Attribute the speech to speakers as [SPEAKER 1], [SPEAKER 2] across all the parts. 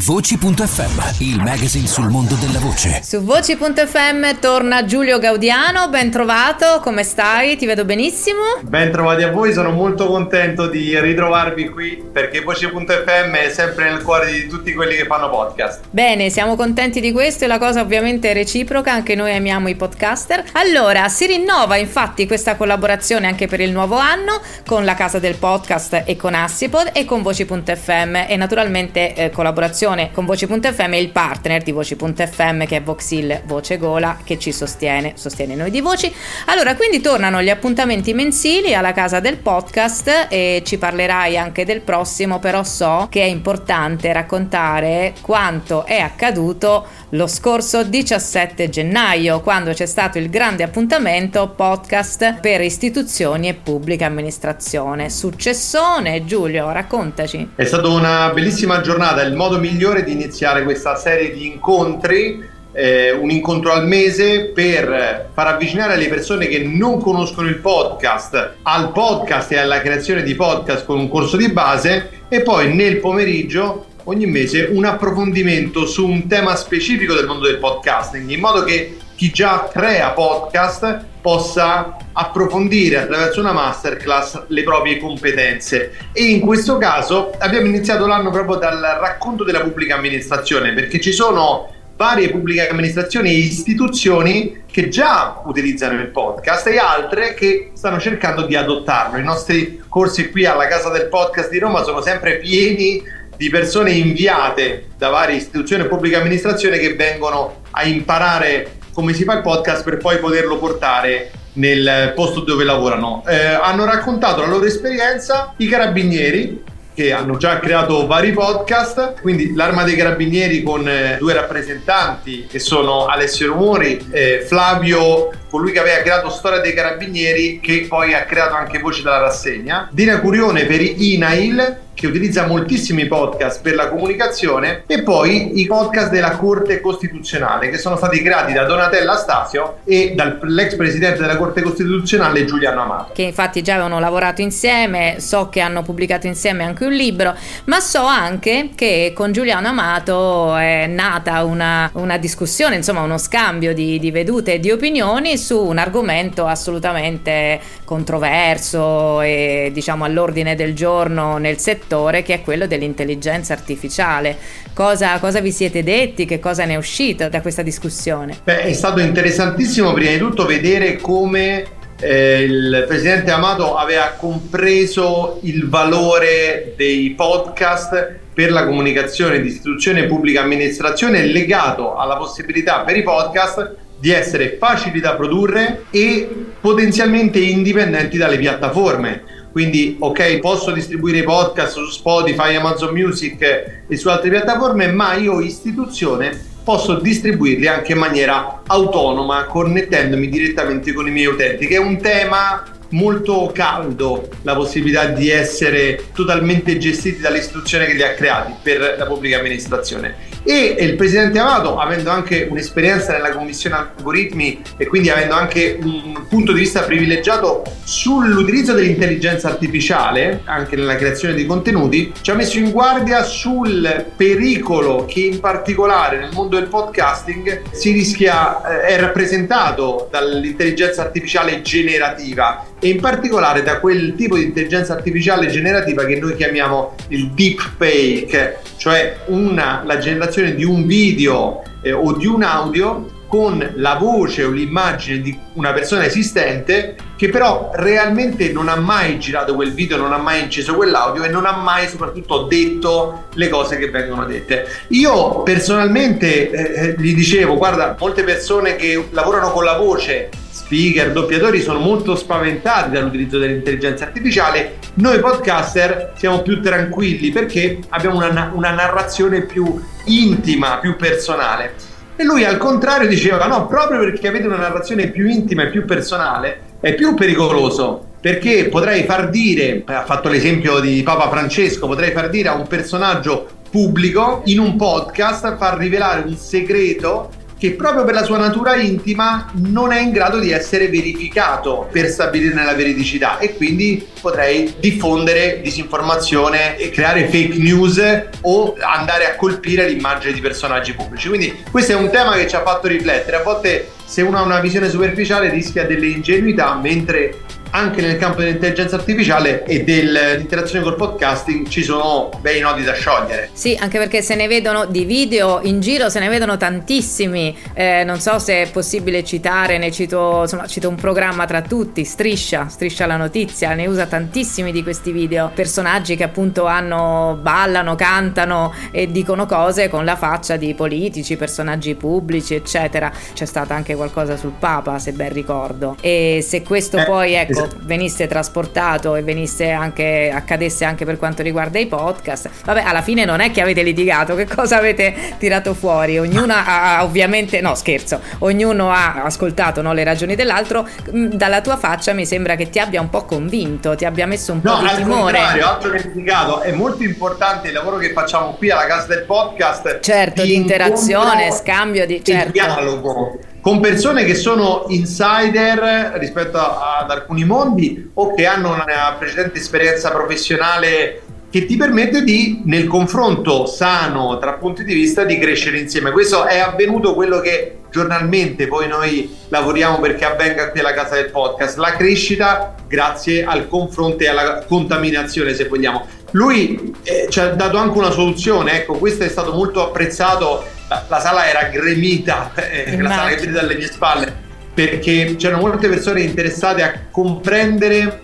[SPEAKER 1] Voci.fm, il magazine sul mondo della voce.
[SPEAKER 2] Su Voci.fm torna Giulio Gaudiano, ben trovato, come stai? Ti vedo benissimo.
[SPEAKER 3] Ben trovati a voi, sono molto contento di ritrovarvi qui perché Voci.fm è sempre nel cuore di tutti quelli che fanno podcast.
[SPEAKER 2] Bene, siamo contenti di questo e la cosa ovviamente è reciproca, anche noi amiamo i podcaster. Allora, si rinnova infatti questa collaborazione anche per il nuovo anno con la Casa del Podcast e con Assipod e con Voci.fm e naturalmente eh, collaborazione con Voci.fm e il partner di Voci.fm che è Voxil Voce Gola che ci sostiene, sostiene noi di Voci. Allora, quindi tornano gli appuntamenti mensili alla casa del podcast e ci parlerai anche del prossimo, però so che è importante raccontare quanto è accaduto lo scorso 17 gennaio, quando c'è stato il grande appuntamento podcast per istituzioni e pubblica amministrazione. Successone, Giulio, raccontaci.
[SPEAKER 3] È stata una bellissima giornata, il modo migliore di iniziare questa serie di incontri. Eh, un incontro al mese per far avvicinare le persone che non conoscono il podcast al podcast e alla creazione di podcast con un corso di base e poi nel pomeriggio ogni mese un approfondimento su un tema specifico del mondo del podcasting, in modo che chi già crea podcast possa approfondire attraverso una masterclass le proprie competenze e in questo caso abbiamo iniziato l'anno proprio dal racconto della pubblica amministrazione perché ci sono varie pubbliche amministrazioni e istituzioni che già utilizzano il podcast e altre che stanno cercando di adottarlo. I nostri corsi qui alla Casa del Podcast di Roma sono sempre pieni di persone inviate da varie istituzioni e pubbliche amministrazioni che vengono a imparare come si fa il podcast per poi poterlo portare nel posto dove lavorano. Eh, hanno raccontato la loro esperienza i carabinieri che hanno già creato vari podcast, quindi l'Arma dei Carabinieri con eh, due rappresentanti che sono Alessio Rumori e Flavio, colui che aveva creato Storia dei Carabinieri, che poi ha creato anche Voci della rassegna, Dina Curione per INAIL che utilizza moltissimi podcast per la comunicazione e poi i podcast della Corte Costituzionale che sono stati creati da Donatella Stasio e dall'ex presidente della Corte Costituzionale Giuliano Amato.
[SPEAKER 2] Che infatti già avevano lavorato insieme, so che hanno pubblicato insieme anche un libro, ma so anche che con Giuliano Amato è nata una, una discussione, insomma uno scambio di, di vedute e di opinioni su un argomento assolutamente controverso e diciamo all'ordine del giorno nel settore che è quello dell'intelligenza artificiale. Cosa, cosa vi siete detti? Che cosa ne è uscito da questa discussione?
[SPEAKER 3] Beh, è stato interessantissimo prima di tutto vedere come eh, il presidente Amato aveva compreso il valore dei podcast per la comunicazione di istituzione e pubblica amministrazione legato alla possibilità per i podcast di essere facili da produrre e potenzialmente indipendenti dalle piattaforme quindi, ok, posso distribuire i podcast su Spotify, Amazon Music e su altre piattaforme, ma io, istituzione, posso distribuirli anche in maniera autonoma, connettendomi direttamente con i miei utenti, che è un tema molto caldo la possibilità di essere totalmente gestiti dall'istituzione che li ha creati per la pubblica amministrazione. E il presidente Amato, avendo anche un'esperienza nella commissione algoritmi e quindi avendo anche un punto di vista privilegiato sull'utilizzo dell'intelligenza artificiale, anche nella creazione di contenuti, ci ha messo in guardia sul pericolo che in particolare nel mondo del podcasting si rischia, eh, è rappresentato dall'intelligenza artificiale generativa e in particolare da quel tipo di intelligenza artificiale generativa che noi chiamiamo il deep fake, cioè una, la generazione di un video eh, o di un audio con la voce o l'immagine di una persona esistente che però realmente non ha mai girato quel video, non ha mai inciso quell'audio e non ha mai soprattutto detto le cose che vengono dette. Io personalmente eh, eh gli dicevo, guarda, molte persone che lavorano con la voce speaker, doppiatori sono molto spaventati dall'utilizzo dell'intelligenza artificiale, noi podcaster siamo più tranquilli perché abbiamo una, una narrazione più intima, più personale. E lui al contrario diceva no, proprio perché avete una narrazione più intima e più personale, è più pericoloso perché potrei far dire, ha fatto l'esempio di Papa Francesco, potrei far dire a un personaggio pubblico in un podcast, far rivelare un segreto che proprio per la sua natura intima non è in grado di essere verificato per stabilirne la veridicità e quindi potrei diffondere disinformazione e creare fake news o andare a colpire l'immagine di personaggi pubblici. Quindi questo è un tema che ci ha fatto riflettere. A volte se uno ha una visione superficiale rischia delle ingenuità, mentre anche nel campo dell'intelligenza artificiale e dell'interazione col podcasting ci sono bei nodi da sciogliere.
[SPEAKER 2] Sì, anche perché se ne vedono di video in giro, se ne vedono tantissimi. Eh, non so se è possibile citare, ne cito, insomma, cito un programma tra tutti, Striscia, Striscia la notizia, ne usa tantissimi di questi video. Personaggi che appunto hanno, ballano, cantano e dicono cose con la faccia di politici, personaggi pubblici, eccetera. C'è stato anche qualcosa sul Papa, se ben ricordo. E se questo eh, poi, ecco, esatto. Venisse trasportato e venisse anche, accadesse anche per quanto riguarda i podcast, vabbè, alla fine non è che avete litigato, che cosa avete tirato fuori? Ognuno ha, ovviamente, no scherzo, ognuno ha ascoltato no, le ragioni dell'altro, mm, dalla tua faccia mi sembra che ti abbia un po' convinto, ti abbia messo un
[SPEAKER 3] no,
[SPEAKER 2] po' di timore.
[SPEAKER 3] No, altro che litigato, è molto importante il lavoro che facciamo qui alla casa del podcast.
[SPEAKER 2] Certo, di, di interazione, scambio di... Certo.
[SPEAKER 3] dialogo con persone che sono insider rispetto ad alcuni mondi o che hanno una precedente esperienza professionale che ti permette di, nel confronto sano tra punti di vista, di crescere insieme. Questo è avvenuto quello che giornalmente poi noi lavoriamo perché avvenga qui alla casa del podcast, la crescita grazie al confronto e alla contaminazione, se vogliamo. Lui eh, ci ha dato anche una soluzione, ecco, questo è stato molto apprezzato, la, la sala era gremita, eh, la sala vedete alle mie spalle, perché c'erano molte persone interessate a comprendere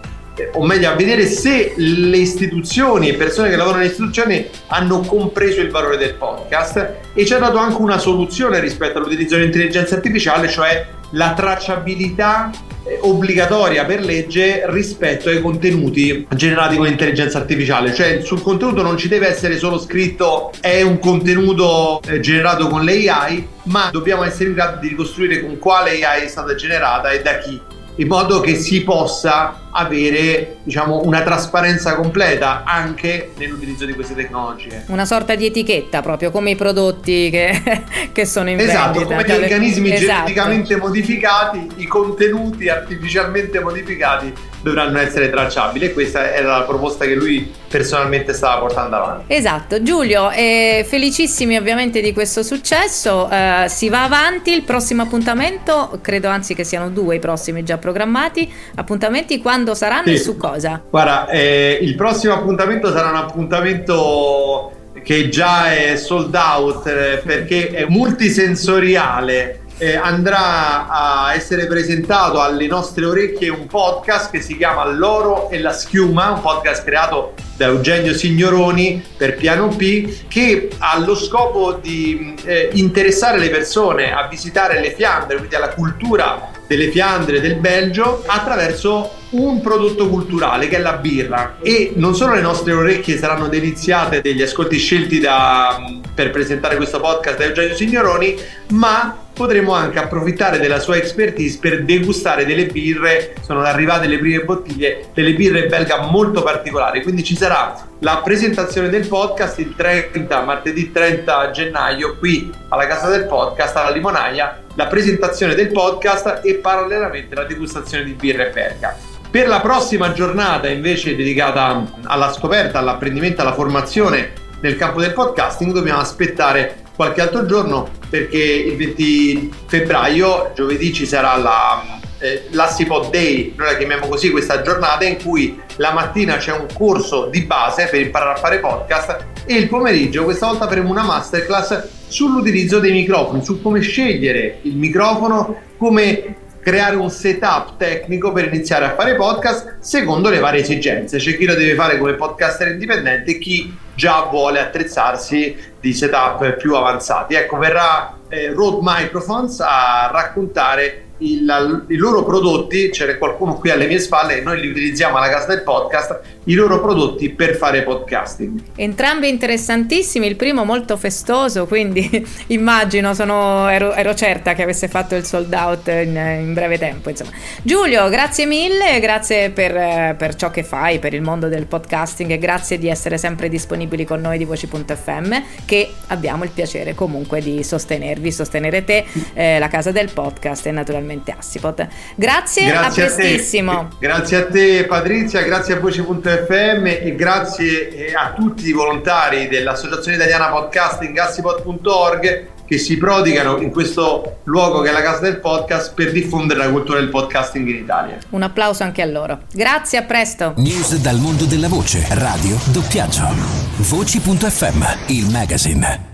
[SPEAKER 3] o meglio a vedere se le istituzioni e persone che lavorano nelle istituzioni hanno compreso il valore del podcast. E ci ha dato anche una soluzione rispetto all'utilizzo dell'intelligenza artificiale, cioè la tracciabilità eh, obbligatoria per legge rispetto ai contenuti generati con l'intelligenza artificiale, cioè sul contenuto non ci deve essere solo scritto è un contenuto eh, generato con l'AI, ma dobbiamo essere in grado di ricostruire con quale AI è stata generata e da chi in modo che si possa avere diciamo, una trasparenza completa anche nell'utilizzo di queste tecnologie.
[SPEAKER 2] Una sorta di etichetta proprio come i prodotti che, che sono in
[SPEAKER 3] esatto,
[SPEAKER 2] vendita.
[SPEAKER 3] Esatto, come gli organismi esatto. geneticamente modificati, i contenuti artificialmente modificati dovranno essere tracciabili e questa era la proposta che lui personalmente stava portando avanti.
[SPEAKER 2] Esatto, Giulio, eh, felicissimi ovviamente di questo successo, eh, si va avanti, il prossimo appuntamento, credo anzi che siano due i prossimi già programmati, appuntamenti quando saranno sì. e su cosa?
[SPEAKER 3] Guarda, eh, il prossimo appuntamento sarà un appuntamento che già è sold out eh, perché è multisensoriale eh, andrà a essere presentato alle nostre orecchie un podcast che si chiama L'oro e la schiuma, un podcast creato da Eugenio Signoroni per Piano P, che ha lo scopo di eh, interessare le persone a visitare le Fiandre, quindi alla cultura delle Fiandre del Belgio attraverso un prodotto culturale che è la birra. E non solo le nostre orecchie saranno deliziate degli ascolti scelti da, per presentare questo podcast da Eugenio Signoroni ma potremo anche approfittare della sua expertise per degustare delle birre sono arrivate le prime bottiglie delle birre belga molto particolari quindi ci sarà la presentazione del podcast il 30 martedì 30 gennaio qui alla casa del podcast alla Limonaia la presentazione del podcast e parallelamente la degustazione di birra e belga. Per la prossima giornata invece dedicata alla scoperta, all'apprendimento, alla formazione nel campo del podcasting dobbiamo aspettare qualche altro giorno perché il 20 febbraio, giovedì, ci sarà la, eh, l'Assipod Day, noi la chiamiamo così questa giornata in cui la mattina c'è un corso di base per imparare a fare podcast e il pomeriggio questa volta faremo una masterclass sull'utilizzo dei microfoni, su come scegliere il microfono, come creare un setup tecnico per iniziare a fare podcast secondo le varie esigenze. C'è chi lo deve fare come podcaster indipendente e chi già vuole attrezzarsi di setup più avanzati. Ecco, verrà eh, Rode Microphones a raccontare il, i loro prodotti, c'era qualcuno qui alle mie spalle e noi li utilizziamo alla casa del podcast, i loro prodotti per fare podcasting.
[SPEAKER 2] Entrambi interessantissimi, il primo molto festoso, quindi immagino, sono, ero, ero, certa che avesse fatto il sold out in, in breve tempo. Insomma. Giulio, grazie mille, grazie per, per, ciò che fai, per il mondo del podcasting e grazie di essere sempre disponibili con noi di Voci.fm che abbiamo il piacere comunque di sostenervi, sostenere te, eh, la casa del podcast e naturalmente Assipot. Grazie, grazie a prestissimo.
[SPEAKER 3] A grazie a te Patrizia, grazie a Voci.fm e grazie eh, a tutti i volontari dell'Associazione Italiana Podcasting assipod.org che si prodigano in questo luogo che è la casa del podcast per diffondere la cultura del podcasting in Italia.
[SPEAKER 2] Un applauso anche a loro. Grazie, a presto.
[SPEAKER 1] News dal mondo della voce, radio, doppiaggio. Voci.fm, il magazine.